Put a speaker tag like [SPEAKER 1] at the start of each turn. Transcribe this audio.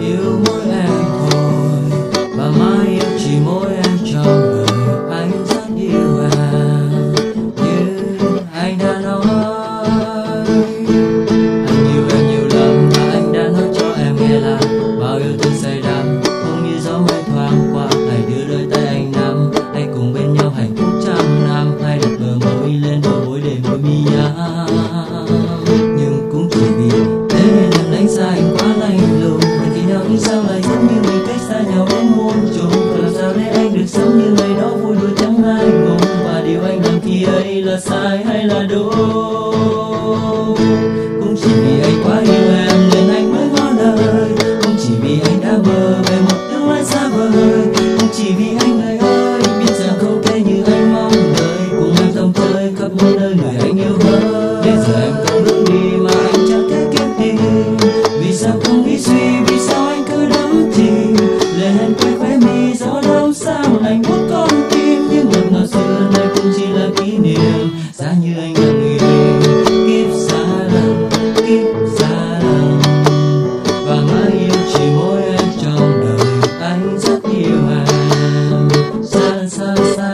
[SPEAKER 1] You were anchored by my nhưng cũng chỉ vì thế là lánh xa anh quá lạnh lùng và khi nào nghĩ sao lại giống như mình cách xa nhau đến muôn trùng. Và làm sao để anh được sống như ngày đó vui đùa chẳng ai ngùng và điều anh làm khi ấy là sai hay là đúng? Cũng chỉ vì anh quá yêu em nên anh mới ngó đời cũng chỉ vì anh đã mơ về một tương lai xa vời. Cũng chỉ vì anh người ơi biết rằng không thể như anh mong đợi. Cùng em dòng chơi khắp mọi nơi, người anh yêu Bây giờ em cũng bước đi mà anh chẳng thể kết đi Vì sao không nghĩ suy, vì sao anh cứ đắm chìm? Lệ hẹn quay khóe mi, gió đông sang anh một con tim? Nhưng lần nào xưa nay cũng chỉ là kỷ niệm. Giá như anh đã nghĩ Kiếp xa lắm, kiếp xa lắm Và mãi yêu chỉ mỗi em trong đời. Anh rất yêu em. Xa xa xa.